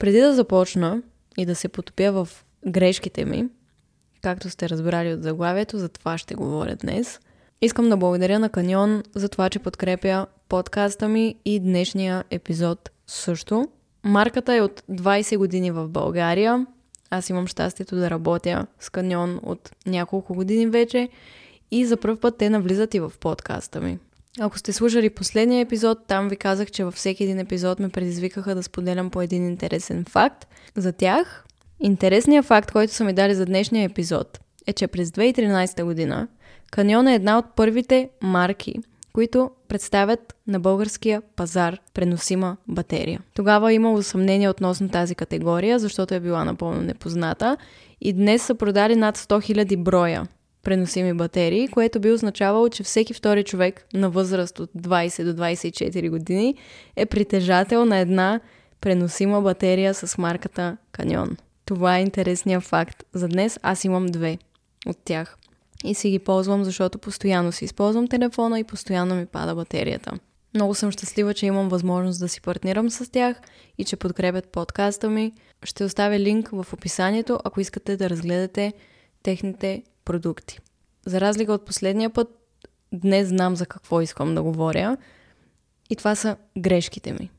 Преди да започна и да се потопя в грешките ми, както сте разбрали от заглавието, за това ще говоря днес. Искам да благодаря на Каньон за това, че подкрепя подкаста ми и днешния епизод също. Марката е от 20 години в България. Аз имам щастието да работя с Каньон от няколко години вече и за първ път те навлизат и в подкаста ми. Ако сте слушали последния епизод, там ви казах, че във всеки един епизод ме предизвикаха да споделям по един интересен факт за тях. Интересният факт, който са ми дали за днешния епизод, е, че през 2013 година Каньон е една от първите марки, които представят на българския пазар преносима батерия. Тогава е имало съмнение относно тази категория, защото е била напълно непозната и днес са продали над 100 000 броя преносими батерии, което би означавало, че всеки втори човек на възраст от 20 до 24 години е притежател на една преносима батерия с марката Каньон. Това е интересният факт. За днес аз имам две от тях. И си ги ползвам, защото постоянно си използвам телефона и постоянно ми пада батерията. Много съм щастлива, че имам възможност да си партнирам с тях и че подкрепят подкаста ми. Ще оставя линк в описанието, ако искате да разгледате техните продукти. За разлика от последния път, днес знам за какво искам да говоря и това са грешките ми.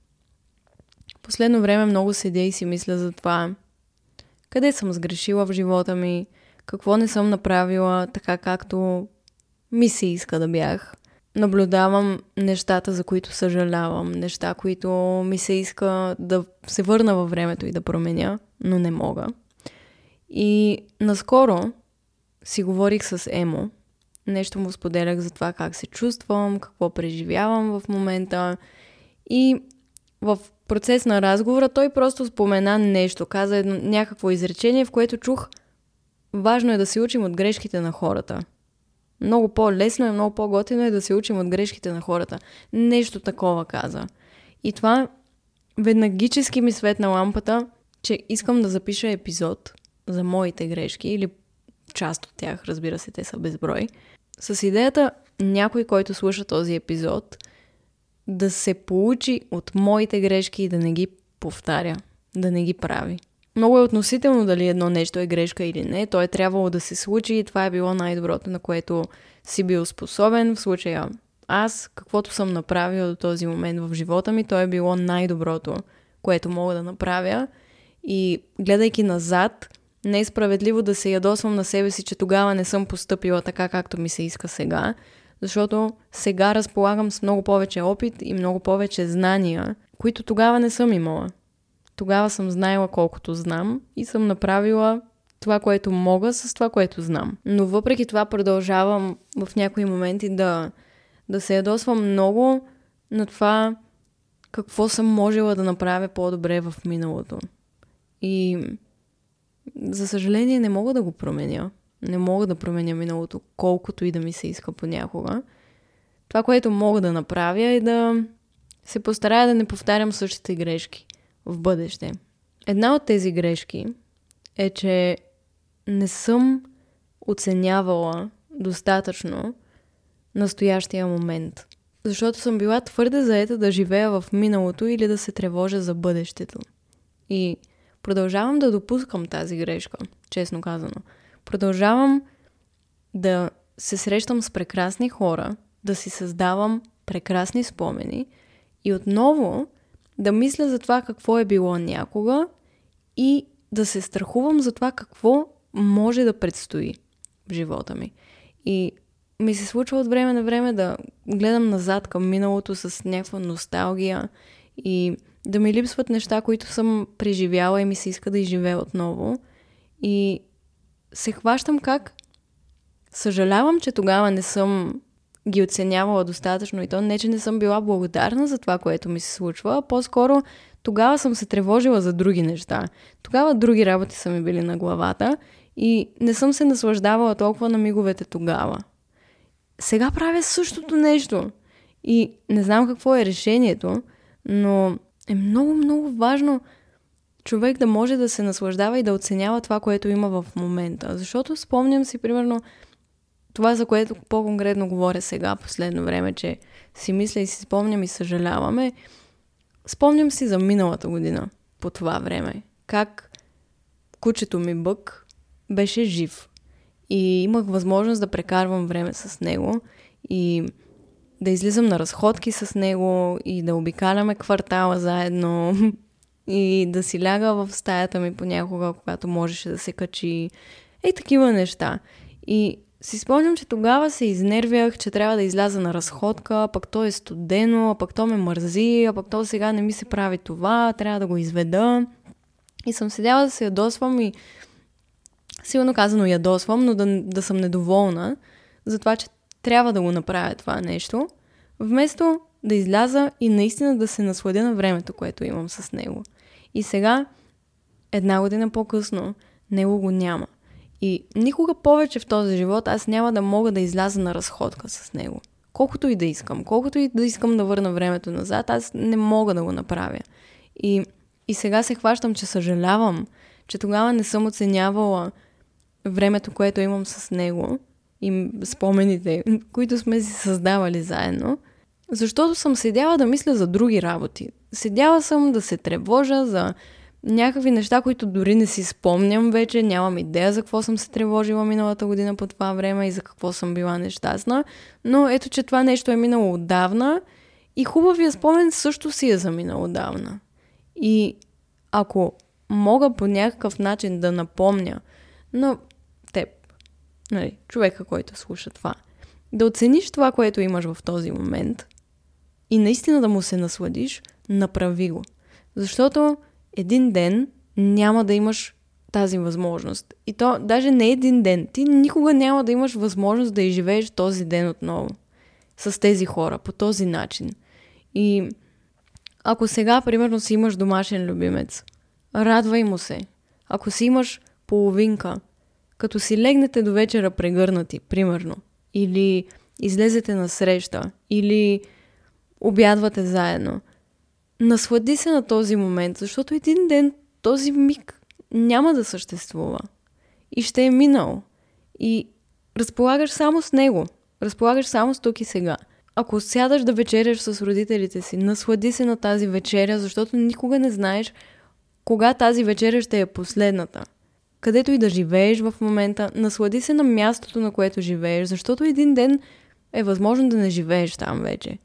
Последно време много седя и си мисля за това, къде съм сгрешила в живота ми, какво не съм направила така както ми се иска да бях. Наблюдавам нещата, за които съжалявам, неща, които ми се иска да се върна във времето и да променя, но не мога. И наскоро си говорих с Емо. Нещо му споделях за това как се чувствам, какво преживявам в момента. И в процес на разговора той просто спомена нещо, каза едно, някакво изречение, в което чух важно е да се учим от грешките на хората. Много по-лесно е, много по-готино е да се учим от грешките на хората. Нещо такова каза. И това веднагически ми светна лампата, че искам да запиша епизод за моите грешки или част от тях, разбира се, те са безброй, с идеята някой, който слуша този епизод, да се получи от моите грешки и да не ги повтаря, да не ги прави. Много е относително дали едно нещо е грешка или не. То е трябвало да се случи и това е било най-доброто, на което си бил способен. В случая аз, каквото съм направил до този момент в живота ми, то е било най-доброто, което мога да направя. И гледайки назад, не е справедливо да се ядосвам на себе си, че тогава не съм поступила така, както ми се иска сега, защото сега разполагам с много повече опит и много повече знания, които тогава не съм имала. Тогава съм знаела колкото знам и съм направила това, което мога с това, което знам. Но въпреки това продължавам в някои моменти да, да се ядосвам много на това какво съм можела да направя по-добре в миналото. И за съжаление не мога да го променя. Не мога да променя миналото, колкото и да ми се иска понякога. Това, което мога да направя е да се постарая да не повтарям същите грешки в бъдеще. Една от тези грешки е, че не съм оценявала достатъчно настоящия момент. Защото съм била твърде заета да живея в миналото или да се тревожа за бъдещето. И Продължавам да допускам тази грешка, честно казано. Продължавам да се срещам с прекрасни хора, да си създавам прекрасни спомени и отново да мисля за това какво е било някога и да се страхувам за това какво може да предстои в живота ми. И ми се случва от време на време да гледам назад към миналото с някаква носталгия и да ми липсват неща, които съм преживяла и ми се иска да изживея отново. И се хващам как съжалявам, че тогава не съм ги оценявала достатъчно и то не, че не съм била благодарна за това, което ми се случва, а по-скоро тогава съм се тревожила за други неща. Тогава други работи са ми били на главата и не съм се наслаждавала толкова на миговете тогава. Сега правя същото нещо и не знам какво е решението, но е много, много важно човек да може да се наслаждава и да оценява това, което има в момента. Защото спомням си, примерно, това, за което по-конкретно говоря сега, последно време, че си мисля и си спомням и съжаляваме, спомням си за миналата година. по това време. Как кучето ми Бък беше жив. И имах възможност да прекарвам време с него и да излизам на разходки с него и да обикаляме квартала заедно и да си ляга в стаята ми понякога, когато можеше да се качи. Ей, такива неща. И си спомням, че тогава се изнервях, че трябва да изляза на разходка, пък то е студено, а пък то ме мързи, а пък то сега не ми се прави това, трябва да го изведа. И съм седяла да се ядосвам и силно казано ядосвам, но да, да съм недоволна за това, че трябва да го направя това нещо, вместо да изляза и наистина да се насладя на времето, което имам с него. И сега, една година по-късно, него го няма. И никога повече в този живот аз няма да мога да изляза на разходка с него. Колкото и да искам, колкото и да искам да върна времето назад, аз не мога да го направя. И, и сега се хващам, че съжалявам, че тогава не съм оценявала времето, което имам с него и спомените, които сме си създавали заедно, защото съм седяла да мисля за други работи. Седяла съм да се тревожа за някакви неща, които дори не си спомням вече, нямам идея за какво съм се тревожила миналата година по това време и за какво съм била нещастна, но ето, че това нещо е минало отдавна и хубавия спомен също си е заминал отдавна. И ако мога по някакъв начин да напомня на нали, човека, който слуша това, да оцениш това, което имаш в този момент и наистина да му се насладиш, направи го. Защото един ден няма да имаш тази възможност. И то даже не един ден. Ти никога няма да имаш възможност да изживееш този ден отново. С тези хора, по този начин. И ако сега, примерно, си имаш домашен любимец, радвай му се. Ако си имаш половинка, като си легнете до вечера прегърнати, примерно, или излезете на среща, или обядвате заедно – наслади се на този момент, защото един ден този миг няма да съществува. И ще е минал. И разполагаш само с него. Разполагаш само с тук и сега. Ако сядаш да вечеряш с родителите си, наслади се на тази вечеря, защото никога не знаеш кога тази вечеря ще е последната. Където и да живееш в момента, наслади се на мястото, на което живееш, защото един ден е възможно да не живееш там вече.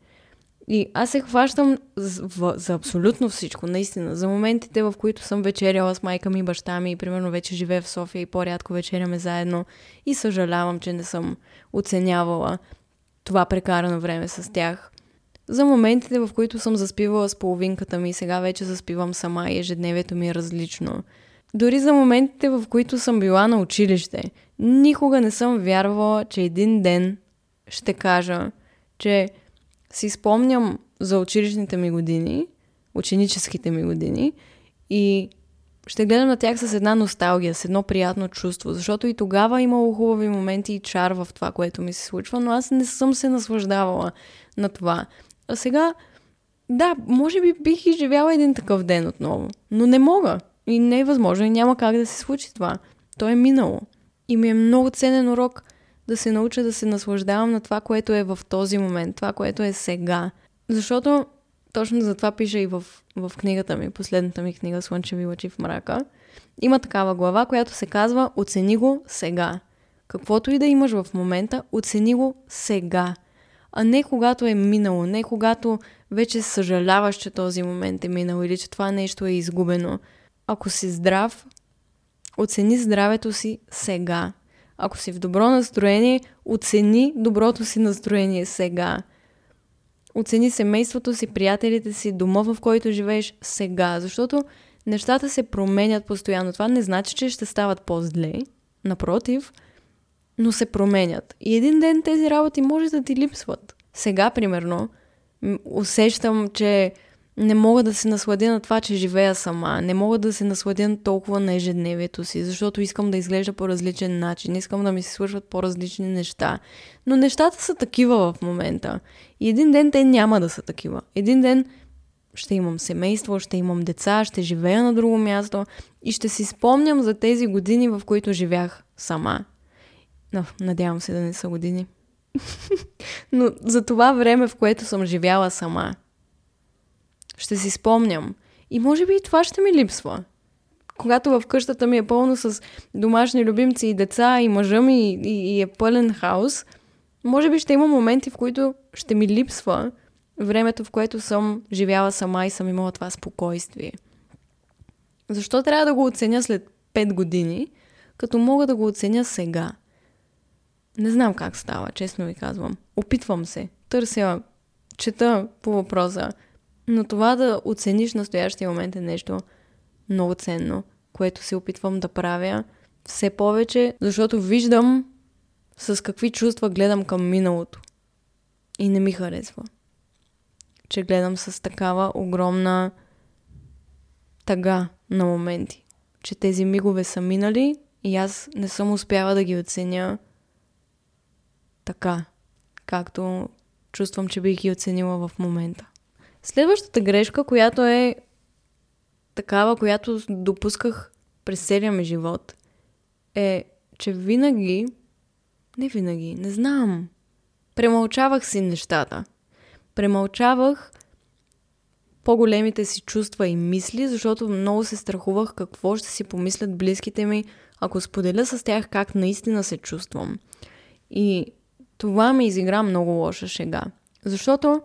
И аз се хващам за, за абсолютно всичко, наистина. За моментите, в които съм вечеряла с майка ми и баща ми и примерно вече живея в София и по-рядко вечеряме заедно и съжалявам, че не съм оценявала това прекарано време с тях. За моментите, в които съм заспивала с половинката ми сега вече заспивам сама и ежедневието ми е различно. Дори за моментите, в които съм била на училище, никога не съм вярвала, че един ден ще кажа, че си спомням за училищните ми години, ученическите ми години и ще гледам на тях с една носталгия, с едно приятно чувство, защото и тогава имало хубави моменти и чар в това, което ми се случва, но аз не съм се наслаждавала на това. А сега, да, може би бих изживяла един такъв ден отново, но не мога. И не е възможно и няма как да се случи това. То е минало. И ми е много ценен урок – да се науча да се наслаждавам на това, което е в този момент, това, което е сега. Защото точно за това пиша и в, в книгата ми, последната ми книга Слънчеви лъчи в мрака. Има такава глава, която се казва Оцени го сега. Каквото и да имаш в момента, оцени го сега. А не когато е минало, не когато вече съжаляваш, че този момент е минал или че това нещо е изгубено. Ако си здрав, оцени здравето си сега. Ако си в добро настроение, оцени доброто си настроение сега. Оцени семейството си, приятелите си, дома, в който живееш сега, защото нещата се променят постоянно. Това не значи, че ще стават по-зле. Напротив, но се променят. И един ден тези работи може да ти липсват. Сега, примерно, усещам, че не мога да се насладя на това, че живея сама. Не мога да се насладя толкова на ежедневието си, защото искам да изглежда по различен начин. Искам да ми се свършват по-различни неща. Но нещата са такива в момента. И един ден те няма да са такива. Един ден ще имам семейство, ще имам деца, ще живея на друго място и ще си спомням за тези години, в които живях сама. Но, надявам се да не са години. Но за това време, в което съм живяла сама – ще си спомням. И може би и това ще ми липсва. Когато в къщата ми е пълно с домашни любимци и деца, и мъжа ми, и, и е пълен хаос, може би ще има моменти, в които ще ми липсва времето, в което съм живяла сама и съм имала това спокойствие. Защо трябва да го оценя след 5 години, като мога да го оценя сега? Не знам как става, честно ви казвам. Опитвам се, търся, чета по въпроса, но това да оцениш настоящия момент е нещо много ценно, което се опитвам да правя все повече, защото виждам с какви чувства гледам към миналото. И не ми харесва. Че гледам с такава огромна тъга на моменти. Че тези мигове са минали и аз не съм успяла да ги оценя така, както чувствам, че бих ги оценила в момента. Следващата грешка, която е такава, която допусках през целия ми живот, е, че винаги, не винаги, не знам, премълчавах си нещата. Премълчавах по-големите си чувства и мисли, защото много се страхувах какво ще си помислят близките ми, ако споделя с тях как наистина се чувствам. И това ми изигра много лоша шега. Защото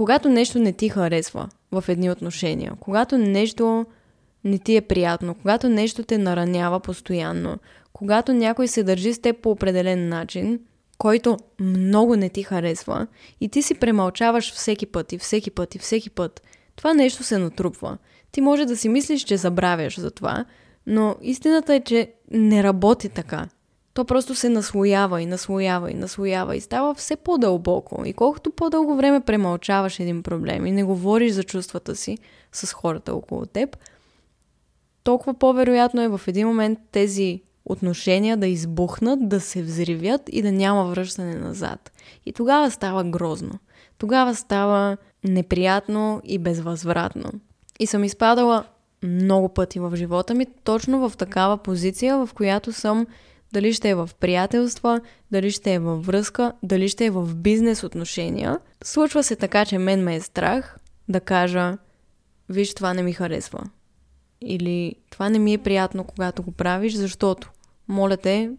когато нещо не ти харесва в едни отношения, когато нещо не ти е приятно, когато нещо те наранява постоянно, когато някой се държи с теб по определен начин, който много не ти харесва и ти си премълчаваш всеки път и всеки път и всеки път, това нещо се натрупва. Ти може да си мислиш, че забравяш за това, но истината е, че не работи така то просто се наслоява и наслоява и наслоява и става все по-дълбоко. И колкото по-дълго време премълчаваш един проблем и не говориш за чувствата си с хората около теб, толкова по-вероятно е в един момент тези отношения да избухнат, да се взривят и да няма връщане назад. И тогава става грозно. Тогава става неприятно и безвъзвратно. И съм изпадала много пъти в живота ми точно в такава позиция, в която съм дали ще е в приятелства, дали ще е във връзка, дали ще е в бизнес отношения. Случва се така, че мен ме е страх да кажа, виж, това не ми харесва. Или това не ми е приятно, когато го правиш, защото, моля те,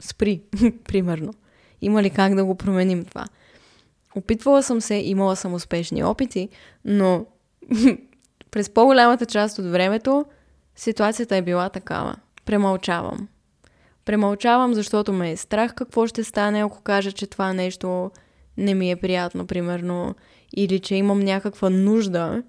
спри, примерно. Има ли как да го променим това? Опитвала съм се, имала съм успешни опити, но през по-голямата част от времето ситуацията е била такава. Премълчавам. Премълчавам, защото ме е страх какво ще стане, ако кажа, че това нещо не ми е приятно, примерно, или че имам някаква нужда,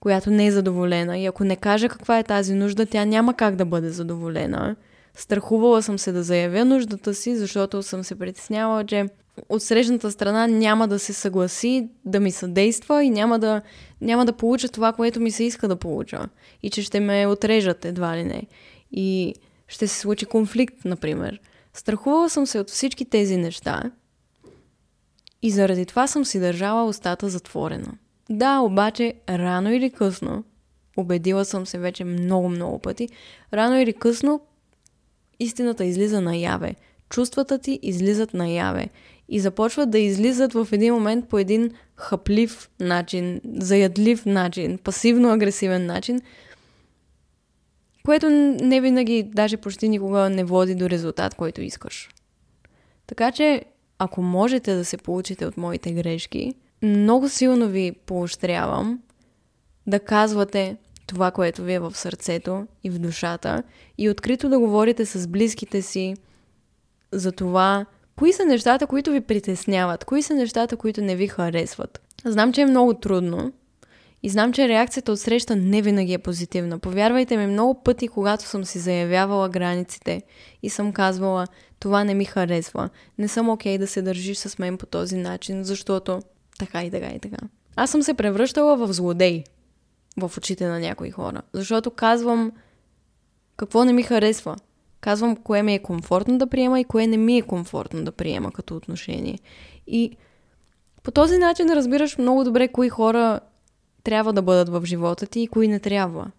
която не е задоволена. И ако не кажа каква е тази нужда, тя няма как да бъде задоволена. Страхувала съм се да заявя нуждата си, защото съм се притеснявала, че от срещната страна няма да се съгласи да ми съдейства и няма да, няма да получа това, което ми се иска да получа. И че ще ме отрежат едва ли не. И ще се случи конфликт, например. Страхувала съм се от всички тези неща и заради това съм си държала устата затворена. Да, обаче рано или късно, убедила съм се вече много-много пъти, рано или късно истината излиза наяве. Чувствата ти излизат наяве и започват да излизат в един момент по един хъплив начин, заядлив начин, пасивно-агресивен начин – което не винаги, даже почти никога не води до резултат, който искаш. Така че, ако можете да се получите от моите грешки, много силно ви поощрявам да казвате това, което ви е в сърцето и в душата и открито да говорите с близките си за това, кои са нещата, които ви притесняват, кои са нещата, които не ви харесват. Знам, че е много трудно, и знам, че реакцията от среща не винаги е позитивна. Повярвайте ми, много пъти, когато съм си заявявала границите и съм казвала, това не ми харесва, не съм окей okay да се държиш с мен по този начин, защото така и така и така. Аз съм се превръщала в злодей в очите на някои хора, защото казвам какво не ми харесва. Казвам кое ми е комфортно да приема и кое не ми е комфортно да приема като отношение. И по този начин разбираш много добре кои хора трябва да бъдат в живота ти и кои не трябва.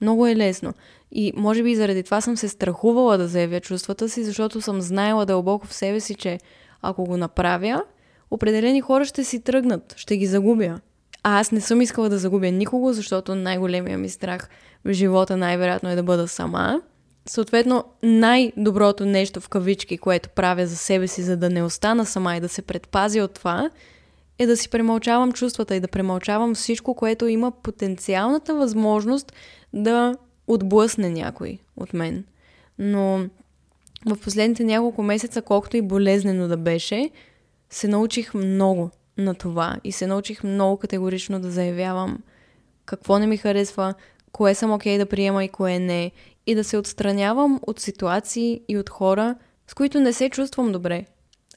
Много е лесно. И може би заради това съм се страхувала да заявя чувствата си, защото съм знаела дълбоко в себе си, че ако го направя, определени хора ще си тръгнат, ще ги загубя. А аз не съм искала да загубя никого, защото най-големия ми страх в живота най-вероятно е да бъда сама. Съответно, най-доброто нещо в кавички, което правя за себе си, за да не остана сама и да се предпази от това, е да си премълчавам чувствата и да премълчавам всичко, което има потенциалната възможност да отблъсне някой от мен. Но в последните няколко месеца, колкото и болезнено да беше, се научих много на това и се научих много категорично да заявявам какво не ми харесва, кое съм окей okay да приема и кое не, и да се отстранявам от ситуации и от хора, с които не се чувствам добре.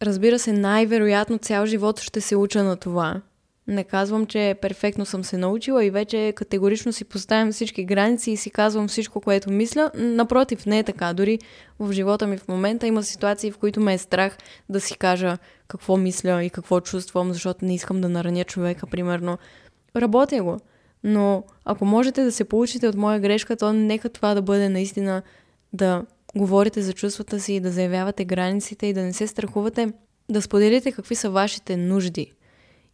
Разбира се, най-вероятно цял живот ще се уча на това. Не казвам, че перфектно съм се научила и вече категорично си поставям всички граници и си казвам всичко, което мисля. Напротив, не е така. Дори в живота ми в момента има ситуации, в които ме е страх да си кажа какво мисля и какво чувствам, защото не искам да нараня човека, примерно. Работя го. Но ако можете да се получите от моя грешка, то нека това да бъде наистина да говорите за чувствата си и да заявявате границите и да не се страхувате да споделите какви са вашите нужди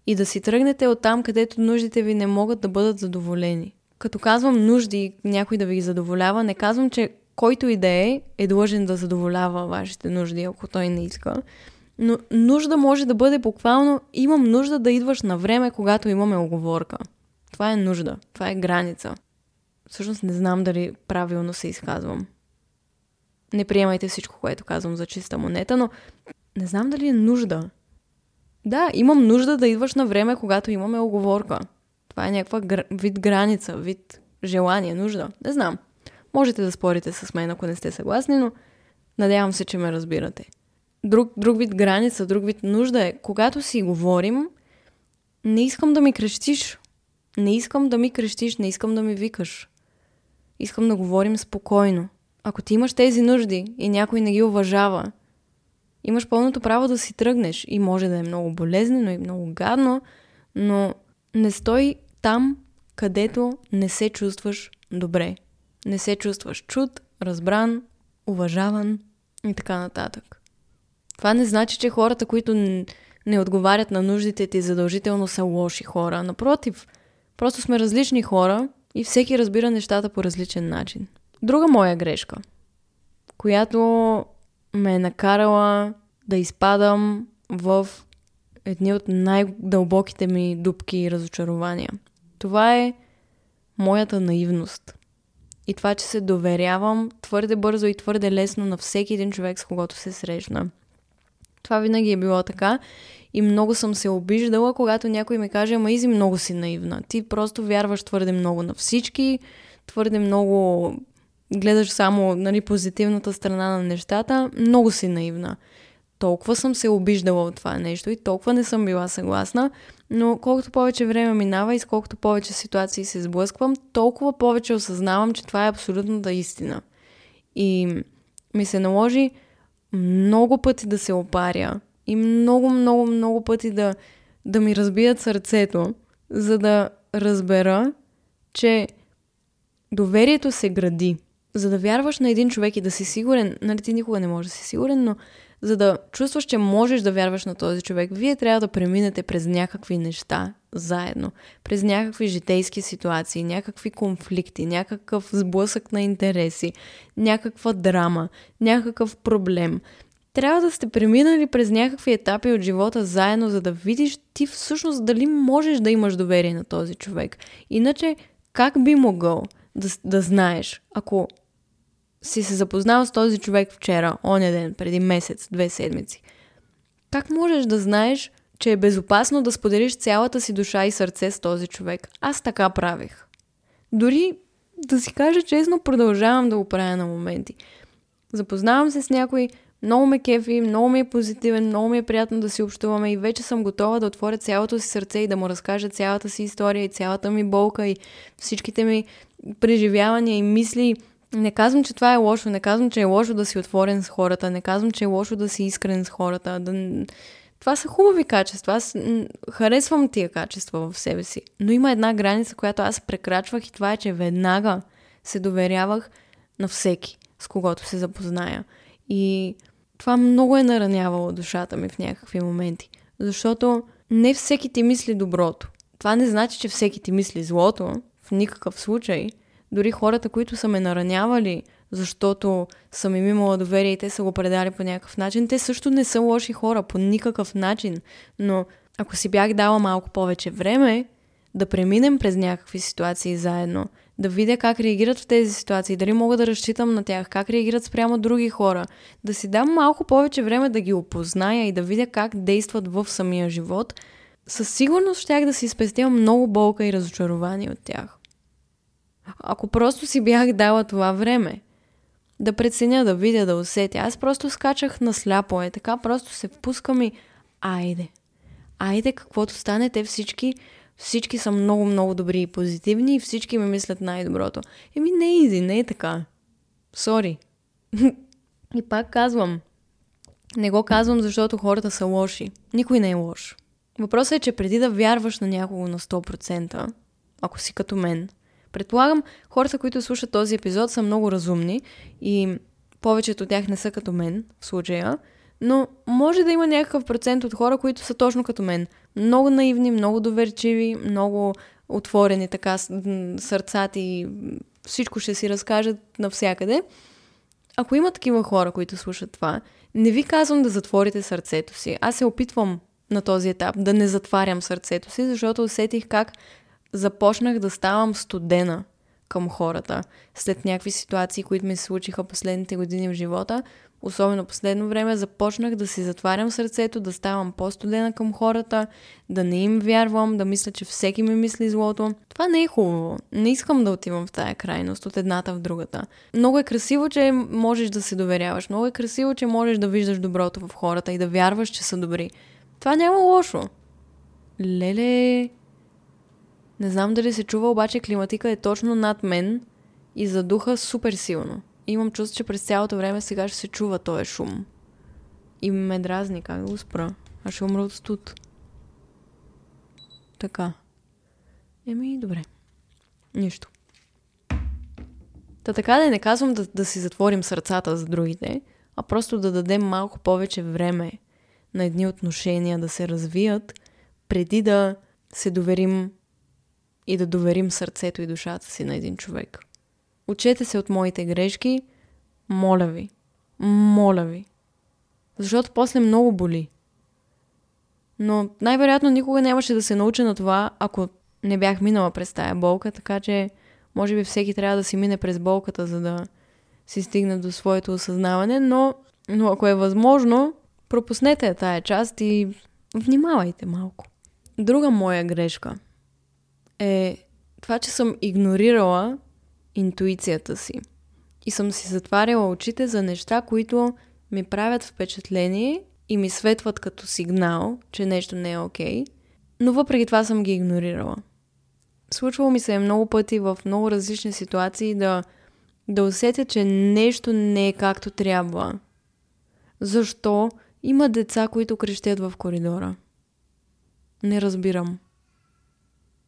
и да си тръгнете от там, където нуждите ви не могат да бъдат задоволени. Като казвам нужди, някой да ви ги задоволява, не казвам, че който и да е, е длъжен да задоволява вашите нужди, ако той не иска. Но нужда може да бъде буквално имам нужда да идваш на време, когато имаме оговорка. Това е нужда, това е граница. Всъщност не знам дали правилно се изказвам. Не приемайте всичко, което казвам за чиста монета, но не знам дали е нужда. Да, имам нужда да идваш на време, когато имаме оговорка. Това е някаква гр... вид граница, вид желание, нужда. Не знам. Можете да спорите с мен, ако не сте съгласни, но надявам се, че ме разбирате. Друг, друг вид граница, друг вид нужда е, когато си говорим, не искам да ми крещиш. Не искам да ми крещиш, не искам да ми викаш. Искам да говорим спокойно. Ако ти имаш тези нужди и някой не ги уважава, имаш пълното право да си тръгнеш. И може да е много болезнено и много гадно, но не стой там, където не се чувстваш добре. Не се чувстваш чуд, разбран, уважаван и така нататък. Това не значи, че хората, които не отговарят на нуждите ти, задължително са лоши хора. Напротив, просто сме различни хора и всеки разбира нещата по различен начин. Друга моя грешка, която ме е накарала да изпадам в едни от най-дълбоките ми дупки и разочарования. Това е моята наивност. И това, че се доверявам твърде бързо и твърде лесно на всеки един човек, с когото се срещна. Това винаги е било така и много съм се обиждала, когато някой ми каже, ама Изи, много си наивна. Ти просто вярваш твърде много на всички, твърде много гледаш само нали, позитивната страна на нещата, много си наивна. Толкова съм се обиждала от това нещо и толкова не съм била съгласна, но колкото повече време минава и с колкото повече ситуации се сблъсквам, толкова повече осъзнавам, че това е абсолютната истина. И ми се наложи много пъти да се опаря и много, много, много пъти да, да ми разбият сърцето, за да разбера, че доверието се гради за да вярваш на един човек и да си сигурен, нали ти никога не можеш да си сигурен, но за да чувстваш, че можеш да вярваш на този човек, вие трябва да преминете през някакви неща заедно, през някакви житейски ситуации, някакви конфликти, някакъв сблъсък на интереси, някаква драма, някакъв проблем. Трябва да сте преминали през някакви етапи от живота заедно, за да видиш ти всъщност дали можеш да имаш доверие на този човек. Иначе, как би могъл да, да знаеш, ако си се запознал с този човек вчера, оня ден, преди месец, две седмици, как можеш да знаеш, че е безопасно да споделиш цялата си душа и сърце с този човек? Аз така правих. Дори да си кажа честно, продължавам да го правя на моменти. Запознавам се с някой, много ме кефи, много ми е позитивен, много ми е приятно да си общуваме и вече съм готова да отворя цялото си сърце и да му разкажа цялата си история и цялата ми болка и всичките ми преживявания и мисли не казвам, че това е лошо, не казвам, че е лошо да си отворен с хората, не казвам, че е лошо да си искрен с хората. Да... Това са хубави качества. Аз харесвам тия качества в себе си. Но има една граница, която аз прекрачвах и това е, че веднага се доверявах на всеки, с когото се запозная. И това много е наранявало душата ми в някакви моменти. Защото не всеки ти мисли доброто. Това не значи, че всеки ти мисли злото, в никакъв случай. Дори хората, които са ме наранявали, защото съм им имала доверие и те са го предали по някакъв начин, те също не са лоши хора по никакъв начин. Но ако си бях дала малко повече време, да преминем през някакви ситуации заедно, да видя как реагират в тези ситуации, дали мога да разчитам на тях, как реагират спрямо други хора, да си дам малко повече време да ги опозная и да видя как действат в самия живот, със сигурност щях да си спестя много болка и разочарование от тях. Ако просто си бях дала това време, да преценя, да видя, да усетя. Аз просто скачах на сляпо, е така, просто се впускам и айде. Айде, каквото стане, те всички всички са много, много добри и позитивни и всички ми мислят най-доброто. Еми не е изи, не е така. Сори. и пак казвам, не го казвам, защото хората са лоши. Никой не е лош. Въпросът е, че преди да вярваш на някого на 100%, ако си като мен, предполагам, хората, които слушат този епизод са много разумни и повечето от тях не са като мен в случая, но може да има някакъв процент от хора, които са точно като мен. Много наивни, много доверчиви, много отворени така сърцати и всичко ще си разкажат навсякъде. Ако има такива хора, които слушат това, не ви казвам да затворите сърцето си. Аз се опитвам на този етап да не затварям сърцето си, защото усетих как започнах да ставам студена към хората след някакви ситуации, които ми се случиха последните години в живота особено последно време, започнах да си затварям сърцето, да ставам по-студена към хората, да не им вярвам, да мисля, че всеки ми мисли злото. Това не е хубаво. Не искам да отивам в тая крайност, от едната в другата. Много е красиво, че можеш да се доверяваш. Много е красиво, че можеш да виждаш доброто в хората и да вярваш, че са добри. Това няма лошо. Леле... Не знам дали се чува, обаче климатика е точно над мен и задуха супер силно имам чувство, че през цялото време сега ще се чува този шум. И ме дразни как го спра. Аз ще умра от студ. Така. Еми, добре. Нищо. Та така да не казвам да, да си затворим сърцата за другите, а просто да дадем малко повече време на едни отношения да се развият, преди да се доверим и да доверим сърцето и душата си на един човек. Учете се от моите грешки, моля ви. Моля ви. Защото после много боли. Но най-вероятно никога нямаше да се науча на това, ако не бях минала през тая болка, така че може би всеки трябва да си мине през болката, за да си стигне до своето осъзнаване, но, но ако е възможно, пропуснете тая част и внимавайте малко. Друга моя грешка е това, че съм игнорирала интуицията си. И съм си затваряла очите за неща, които ми правят впечатление и ми светват като сигнал, че нещо не е окей, но въпреки това съм ги игнорирала. Случвало ми се е много пъти в много различни ситуации да, да усетя, че нещо не е както трябва. Защо има деца, които крещят в коридора? Не разбирам.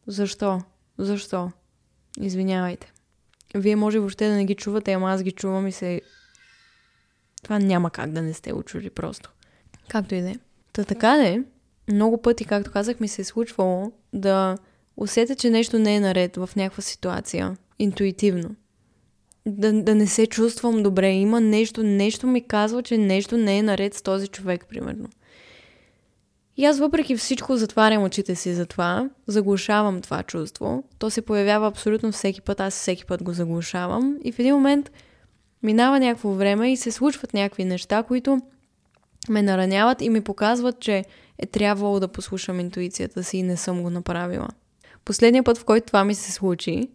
Защо? Защо? Извинявайте. Вие може въобще да не ги чувате, ама аз ги чувам и се... Това няма как да не сте учули просто. Както и да е. Та така де, много пъти, както казах, ми се е случвало да усетя, че нещо не е наред в някаква ситуация. Интуитивно. Да, да не се чувствам добре. Има нещо, нещо ми казва, че нещо не е наред с този човек, примерно. И аз въпреки всичко затварям очите си за това, заглушавам това чувство. То се появява абсолютно всеки път, аз всеки път го заглушавам. И в един момент минава някакво време и се случват някакви неща, които ме нараняват и ми показват, че е трябвало да послушам интуицията си и не съм го направила. Последният път, в който това ми се случи,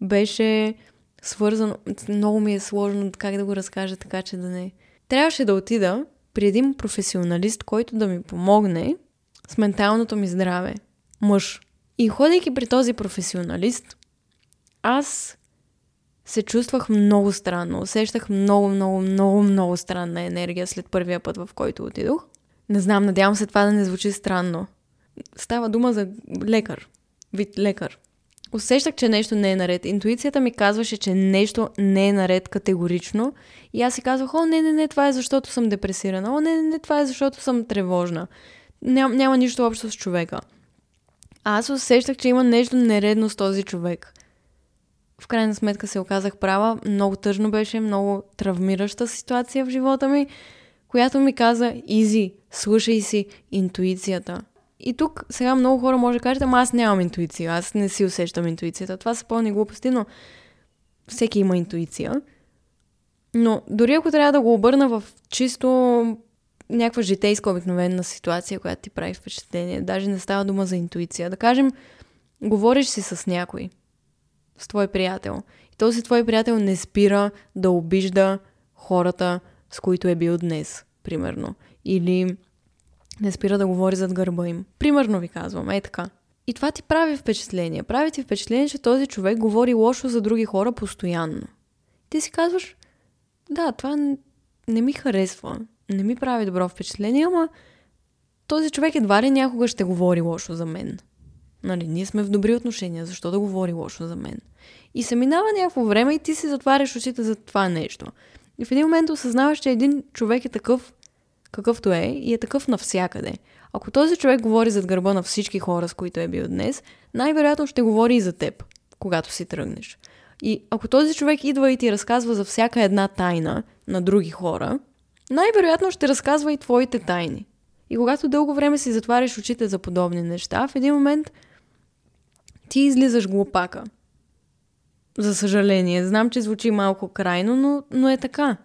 беше свързано... Много ми е сложно как да го разкажа така, че да не... Трябваше да отида при един професионалист, който да ми помогне с менталното ми здраве. Мъж. И ходейки при този професионалист, аз се чувствах много странно. Усещах много, много, много, много странна енергия след първия път, в който отидох. Не знам, надявам се това да не звучи странно. Става дума за лекар. Вид лекар. Усещах, че нещо не е наред. Интуицията ми казваше, че нещо не е наред категорично. И аз си казвах, о, не, не, не, това е защото съм депресирана. О, не, не, не, това е защото съм тревожна. Ням, няма нищо общо с човека. аз усещах, че има нещо нередно с този човек. В крайна сметка се оказах права. Много тъжно беше, много травмираща ситуация в живота ми, която ми каза, Изи, слушай си интуицията. И тук сега много хора може да кажат, ама аз нямам интуиция, аз не си усещам интуицията. Това са пълни глупости, но всеки има интуиция. Но дори ако трябва да го обърна в чисто някаква житейска обикновена ситуация, която ти прави впечатление, даже не става дума за интуиция. Да кажем, говориш си с някой, с твой приятел. И този твой приятел не спира да обижда хората, с които е бил днес, примерно. Или не спира да говори зад гърба им. Примерно ви казвам, е така. И това ти прави впечатление. Прави ти впечатление, че този човек говори лошо за други хора постоянно. Ти си казваш, да, това не ми харесва, не ми прави добро впечатление, ама този човек едва ли някога ще говори лошо за мен. Нали, ние сме в добри отношения, защо да говори лошо за мен? И се минава някакво време и ти си затваряш очите за това нещо. И в един момент осъзнаваш, че един човек е такъв, какъвто е, и е такъв навсякъде. Ако този човек говори зад гърба на всички хора, с които е бил днес, най-вероятно ще говори и за теб, когато си тръгнеш. И ако този човек идва и ти разказва за всяка една тайна на други хора, най-вероятно ще разказва и твоите тайни. И когато дълго време си затваряш очите за подобни неща, в един момент ти излизаш глупака. За съжаление. Знам, че звучи малко крайно, но, но е така.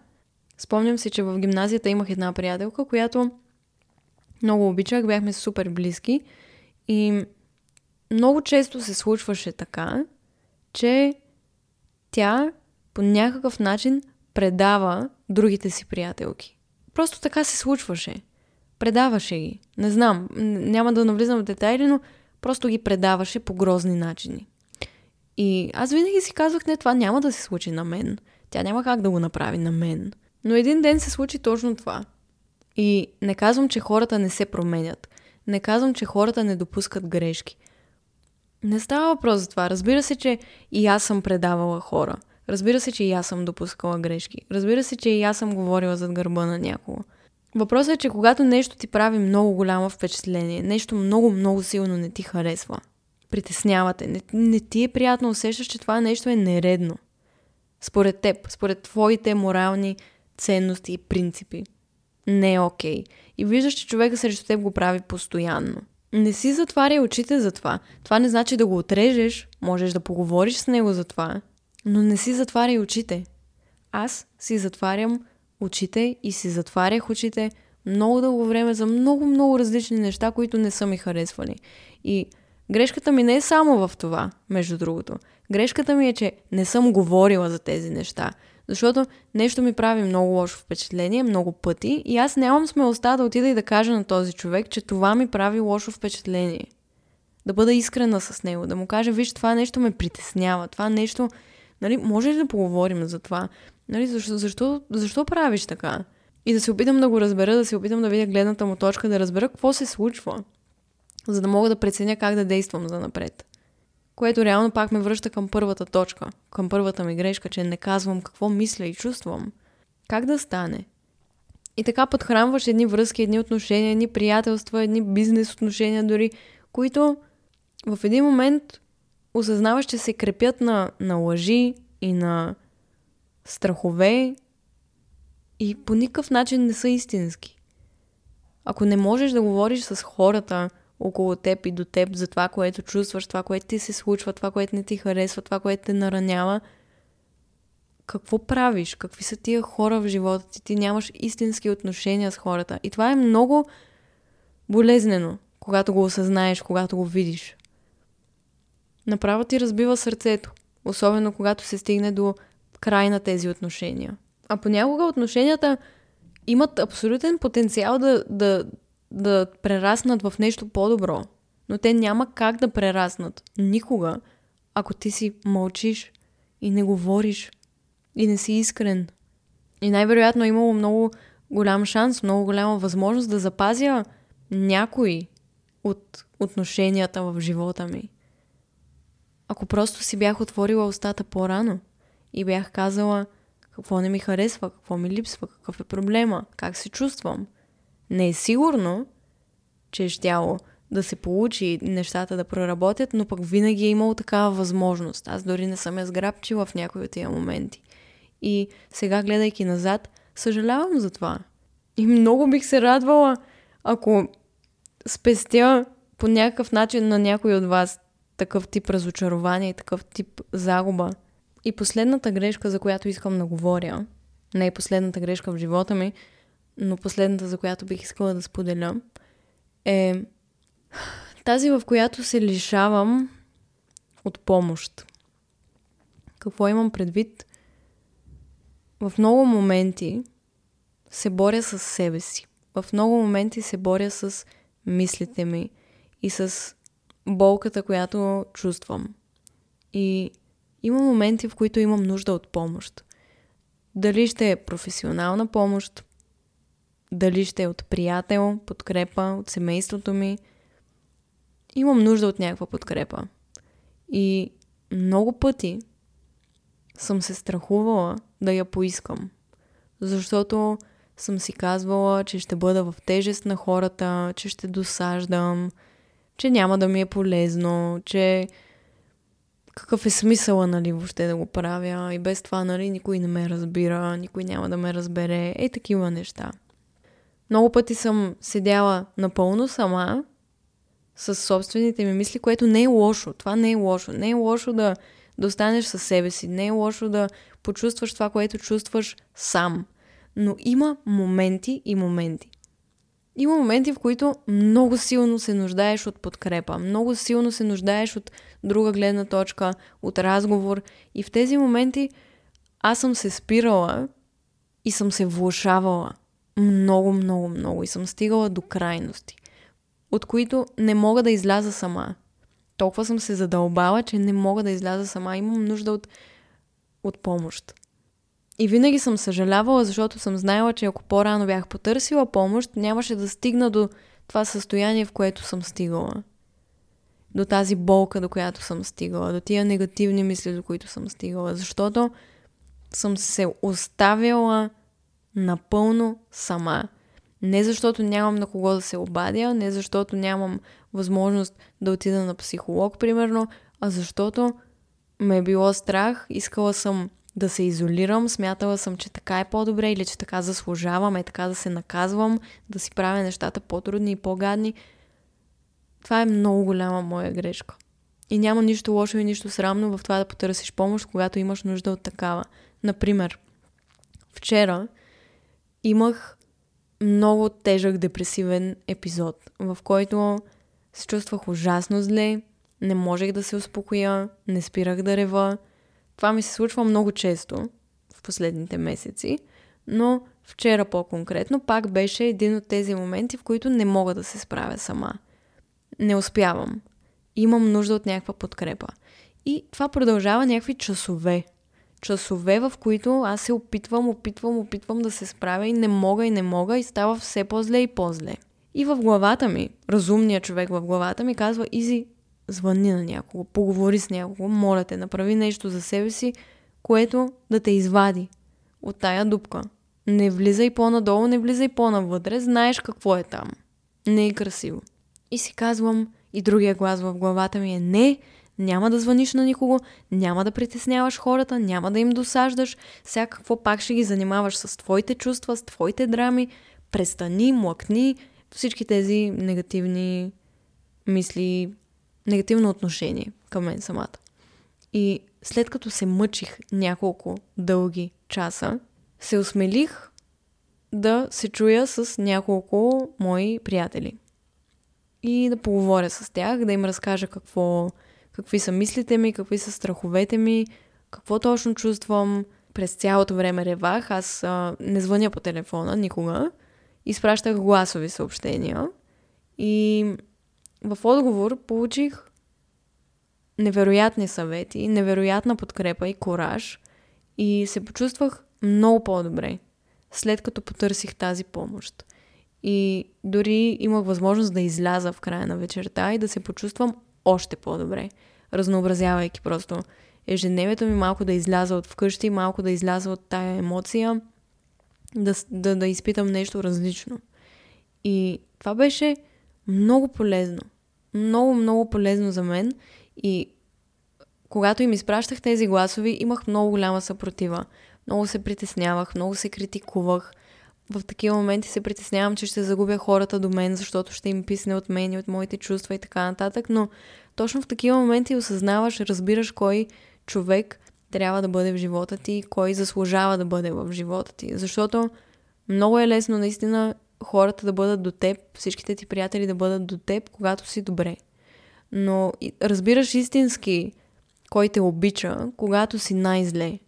Спомням си, че в гимназията имах една приятелка, която много обичах, бяхме супер близки и много често се случваше така, че тя по някакъв начин предава другите си приятелки. Просто така се случваше. Предаваше ги. Не знам, няма да навлизам в детайли, но просто ги предаваше по грозни начини. И аз винаги си казвах, не, това няма да се случи на мен. Тя няма как да го направи на мен. Но един ден се случи точно това. И не казвам, че хората не се променят. Не казвам, че хората не допускат грешки. Не става въпрос за това. Разбира се, че и аз съм предавала хора. Разбира се, че и аз съм допускала грешки. Разбира се, че и аз съм говорила зад гърба на някого. Въпросът е, че когато нещо ти прави много голямо впечатление, нещо много, много силно не ти харесва, притеснявате, не, не ти е приятно, усещаш, че това нещо е нередно. Според теб, според твоите морални ценности и принципи. Не е окей. Okay. И виждаш, че човека срещу теб го прави постоянно. Не си затваряй очите за това. Това не значи да го отрежеш, можеш да поговориш с него за това, но не си затваряй очите. Аз си затварям очите и си затварях очите много дълго време за много, много различни неща, които не са ми харесвали. И грешката ми не е само в това, между другото. Грешката ми е, че не съм говорила за тези неща. Защото нещо ми прави много лошо впечатление много пъти и аз нямам смелостта да отида и да кажа на този човек, че това ми прави лошо впечатление. Да бъда искрена с него, да му кажа, виж, това нещо ме притеснява, това нещо, нали, може ли да поговорим за това? Нали, защо, защо, защо правиш така? И да се опитам да го разбера, да се опитам да видя гледната му точка, да разбера какво се случва, за да мога да преценя как да действам за напред. Което реално пак ме връща към първата точка, към първата ми грешка, че не казвам какво мисля и чувствам. Как да стане? И така подхранваш едни връзки, едни отношения, едни приятелства, едни бизнес отношения дори, които в един момент осъзнаваш, че се крепят на, на лъжи и на страхове и по никакъв начин не са истински. Ако не можеш да говориш с хората, около теб и до теб за това, което чувстваш, това, което ти се случва, това, което не ти харесва, това, което те наранява, какво правиш? Какви са тия хора в живота ти? Ти нямаш истински отношения с хората. И това е много болезнено, когато го осъзнаеш, когато го видиш. Направо ти разбива сърцето. Особено когато се стигне до край на тези отношения. А понякога отношенията имат абсолютен потенциал да, да, да прераснат в нещо по-добро. Но те няма как да прераснат. Никога, ако ти си мълчиш и не говориш и не си искрен. И най-вероятно е имало много голям шанс, много голяма възможност да запазя някои от отношенията в живота ми. Ако просто си бях отворила устата по-рано и бях казала какво не ми харесва, какво ми липсва, какъв е проблема, как се чувствам – не е сигурно, че е щяло да се получи нещата да проработят, но пък винаги е имало такава възможност. Аз дори не съм я сграбчила в някои от тия моменти. И сега, гледайки назад, съжалявам за това. И много бих се радвала, ако спестя по някакъв начин на някой от вас такъв тип разочарование и такъв тип загуба. И последната грешка, за която искам да говоря, не е последната грешка в живота ми, но последната, за която бих искала да споделя, е тази, в която се лишавам от помощ. Какво имам предвид? В много моменти се боря с себе си. В много моменти се боря с мислите ми и с болката, която чувствам. И има моменти, в които имам нужда от помощ. Дали ще е професионална помощ, дали ще е от приятел, подкрепа, от семейството ми. Имам нужда от някаква подкрепа. И много пъти съм се страхувала да я поискам. Защото съм си казвала, че ще бъда в тежест на хората, че ще досаждам, че няма да ми е полезно, че какъв е смисъла, нали, въобще да го правя и без това, нали, никой не ме разбира, никой няма да ме разбере, е такива неща. Много пъти съм седяла напълно сама с собствените ми мисли, което не е лошо. Това не е лошо. Не е лошо да, да останеш със себе си. Не е лошо да почувстваш това, което чувстваш сам. Но има моменти и моменти. Има моменти, в които много силно се нуждаеш от подкрепа, много силно се нуждаеш от друга гледна точка, от разговор. И в тези моменти аз съм се спирала и съм се влушавала. Много, много, много. И съм стигала до крайности, от които не мога да изляза сама. Толкова съм се задълбала, че не мога да изляза сама. Имам нужда от, от помощ. И винаги съм съжалявала, защото съм знаела, че ако по-рано бях потърсила помощ, нямаше да стигна до това състояние, в което съм стигала. До тази болка, до която съм стигала, до тия негативни мисли, до които съм стигала. Защото съм се оставила напълно сама. Не защото нямам на кого да се обадя, не защото нямам възможност да отида на психолог, примерно, а защото ме е било страх, искала съм да се изолирам, смятала съм, че така е по-добре или че така заслужавам, е така да се наказвам, да си правя нещата по-трудни и по-гадни. Това е много голяма моя грешка. И няма нищо лошо и нищо срамно в това да потърсиш помощ, когато имаш нужда от такава. Например, вчера имах много тежък депресивен епизод, в който се чувствах ужасно зле, не можех да се успокоя, не спирах да рева, това ми се случва много често в последните месеци, но вчера по-конкретно пак беше един от тези моменти, в които не мога да се справя сама. Не успявам. Имам нужда от някаква подкрепа. И това продължава някакви часове. Часове, в които аз се опитвам, опитвам, опитвам да се справя и не мога и не мога и става все по-зле и по-зле. И в главата ми, разумният човек в главата ми казва, Изи, звънни на някого, поговори с някого, моля те, направи нещо за себе си, което да те извади от тая дупка. Не влизай по-надолу, не влизай по-навътре, знаеш какво е там. Не е красиво. И си казвам, и другия глас в главата ми е не, няма да звъниш на никого, няма да притесняваш хората, няма да им досаждаш, сега какво пак ще ги занимаваш с твоите чувства, с твоите драми, престани, млъкни, всички тези негативни мисли, негативно отношение към мен самата. И след като се мъчих няколко дълги часа, се осмелих да се чуя с няколко мои приятели. И да поговоря с тях, да им разкажа какво, какви са мислите ми, какви са страховете ми, какво точно чувствам. През цялото време ревах, аз а, не звъня по телефона никога. Изпращах гласови съобщения. И в отговор получих невероятни съвети, невероятна подкрепа и кораж и се почувствах много по-добре, след като потърсих тази помощ. И дори имах възможност да изляза в края на вечерта и да се почувствам още по-добре, разнообразявайки просто ежедневието ми, малко да изляза от вкъщи, малко да изляза от тая емоция, да, да, да изпитам нещо различно. И това беше много полезно. много, много полезно за мен и когато им изпращах тези гласови, имах много голяма съпротива. Много се притеснявах, много се критикувах. В такива моменти се притеснявам, че ще загубя хората до мен, защото ще им писне от мен и от моите чувства и така нататък, но точно в такива моменти осъзнаваш, разбираш кой човек трябва да бъде в живота ти, кой заслужава да бъде в живота ти. Защото много е лесно наистина хората да бъдат до теб, всичките ти приятели да бъдат до теб, когато си добре. Но разбираш истински кой те обича, когато си най-зле,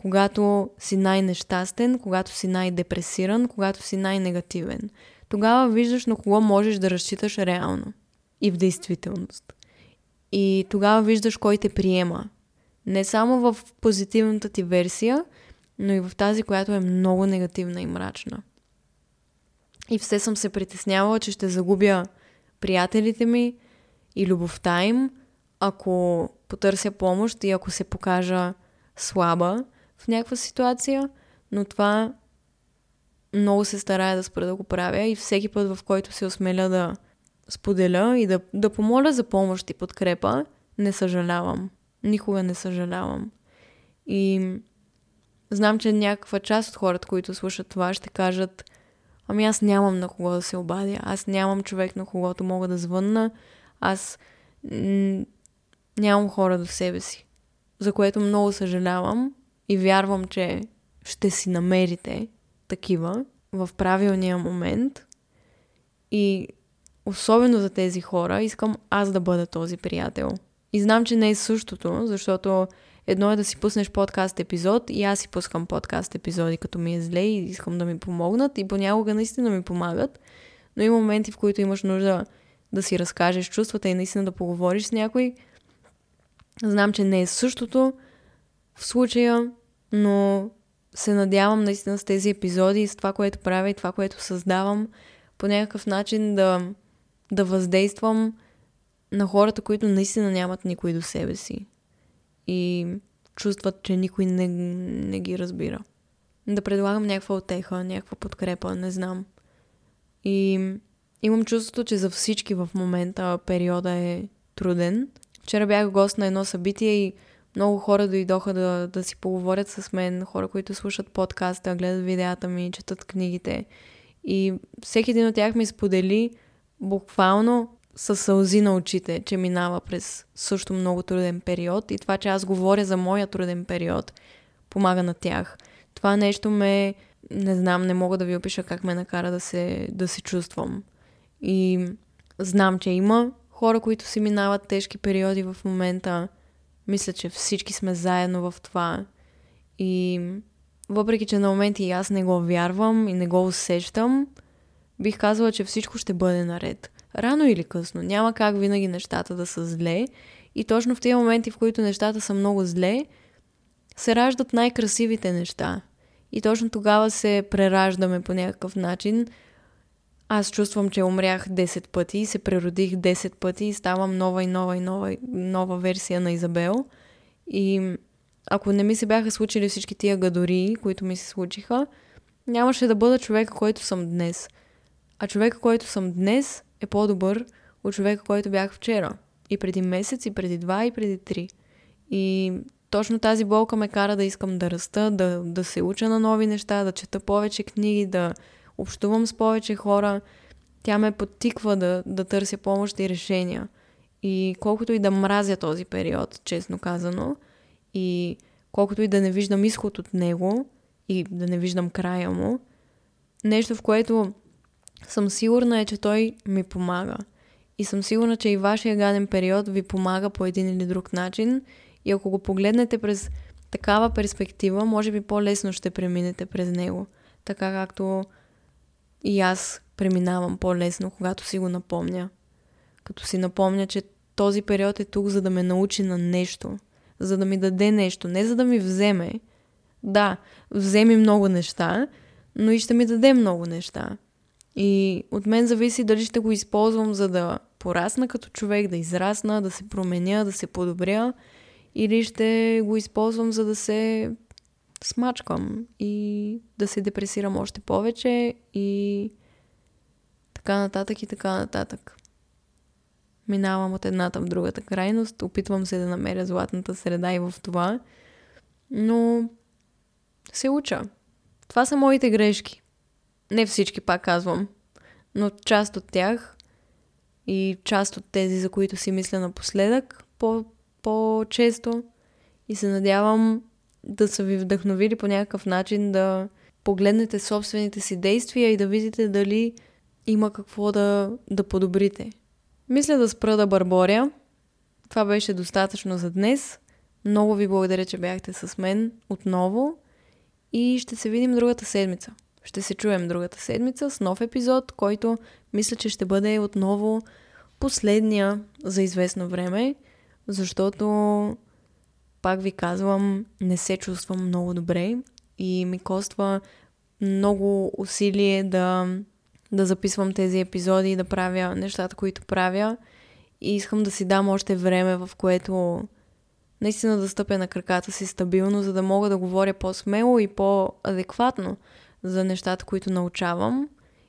когато си най-нещастен, когато си най-депресиран, когато си най-негативен. Тогава виждаш на кого можеш да разчиташ реално и в действителност. И тогава виждаш кой те приема. Не само в позитивната ти версия, но и в тази, която е много негативна и мрачна. И все съм се притеснявала, че ще загубя приятелите ми и любовта им, ако потърся помощ и ако се покажа слаба в някаква ситуация, но това много се старая да спра да го правя и всеки път, в който се осмеля да споделя и да, да помоля за помощ и подкрепа, не съжалявам. Никога не съжалявам. И знам, че някаква част от хората, които слушат това, ще кажат Ами аз нямам на кого да се обадя. Аз нямам човек, на когото мога да звънна. Аз нямам хора до себе си. За което много съжалявам и вярвам, че ще си намерите такива в правилния момент. И особено за тези хора искам аз да бъда този приятел. И знам, че не е същото, защото Едно е да си пуснеш подкаст епизод и аз си пускам подкаст епизоди, като ми е зле и искам да ми помогнат и понякога наистина ми помагат, но има моменти, в които имаш нужда да си разкажеш чувствата и наистина да поговориш с някой. Знам, че не е същото в случая, но се надявам наистина с тези епизоди с това, което правя и това, което създавам, по някакъв начин да, да въздействам на хората, които наистина нямат никой до себе си и чувстват, че никой не, не ги разбира. Да предлагам някаква отеха, някаква подкрепа, не знам. И имам чувството, че за всички в момента периода е труден. Вчера бях гост на едно събитие и много хора дойдоха да, да си поговорят с мен, хора, които слушат подкаста, гледат видеята ми, четат книгите. И всеки един от тях ми сподели буквално с сълзи на очите, че минава през също много труден период и това, че аз говоря за моя труден период, помага на тях. Това нещо ме, не знам, не мога да ви опиша как ме накара да се, да се чувствам. И знам, че има хора, които си минават тежки периоди в момента. Мисля, че всички сме заедно в това. И въпреки, че на моменти аз не го вярвам и не го усещам, бих казала, че всичко ще бъде наред рано или късно. Няма как винаги нещата да са зле. И точно в тези моменти, в които нещата са много зле, се раждат най-красивите неща. И точно тогава се прераждаме по някакъв начин. Аз чувствам, че умрях 10 пъти се преродих 10 пъти и ставам нова и нова и нова, нова версия на Изабел. И ако не ми се бяха случили всички тия гадори, които ми се случиха, нямаше да бъда човека, който съм днес. А човека, който съм днес, е по-добър от човека, който бях вчера. И преди месец, и преди два, и преди три. И точно тази болка ме кара да искам да раста, да, да се уча на нови неща, да чета повече книги, да общувам с повече хора. Тя ме подтиква да, да търся помощ и решения. И колкото и да мразя този период, честно казано, и колкото и да не виждам изход от него, и да не виждам края му, нещо, в което съм сигурна е, че той ми помага. И съм сигурна, че и вашия гаден период ви помага по един или друг начин. И ако го погледнете през такава перспектива, може би по-лесно ще преминете през него. Така както и аз преминавам по-лесно, когато си го напомня. Като си напомня, че този период е тук, за да ме научи на нещо. За да ми даде нещо, не за да ми вземе. Да, вземи много неща, но и ще ми даде много неща. И от мен зависи дали ще го използвам за да порасна като човек, да израсна, да се променя, да се подобря или ще го използвам за да се смачкам и да се депресирам още повече и така нататък и така нататък. Минавам от едната в другата крайност, опитвам се да намеря златната среда и в това, но се уча. Това са моите грешки. Не всички, пак казвам, но част от тях и част от тези, за които си мисля напоследък, по- по-често и се надявам да са ви вдъхновили по някакъв начин да погледнете собствените си действия и да видите дали има какво да, да подобрите. Мисля да спра да бърборя. Това беше достатъчно за днес. Много ви благодаря, че бяхте с мен отново и ще се видим другата седмица. Ще се чуем другата седмица с нов епизод, който мисля, че ще бъде отново последния за известно време, защото пак ви казвам, не се чувствам много добре и ми коства много усилие да, да записвам тези епизоди и да правя нещата, които правя. И искам да си дам още време, в което наистина да стъпя на краката си стабилно, за да мога да говоря по-смело и по-адекватно за нещата, които научавам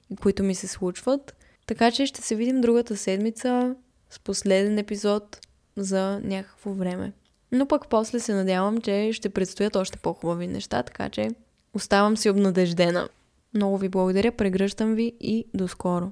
и които ми се случват. Така че ще се видим другата седмица с последен епизод за някакво време. Но пък после се надявам, че ще предстоят още по-хубави неща, така че оставам си обнадеждена. Много ви благодаря, прегръщам ви и до скоро.